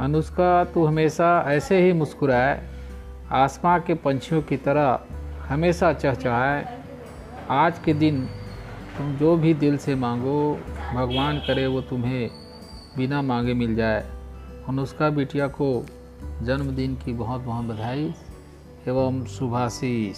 अनुष्का, तू हमेशा ऐसे ही मुस्कुराए, आसमां के पंछियों की तरह हमेशा चहचहाए, आज के दिन तुम जो भी दिल से मांगो, भगवान करे वो तुम्हें बिना मांगे मिल जाए। अनुष्का बिटिया को जन्मदिन की बहुत बहुत बधाई एवं शुभाशीष।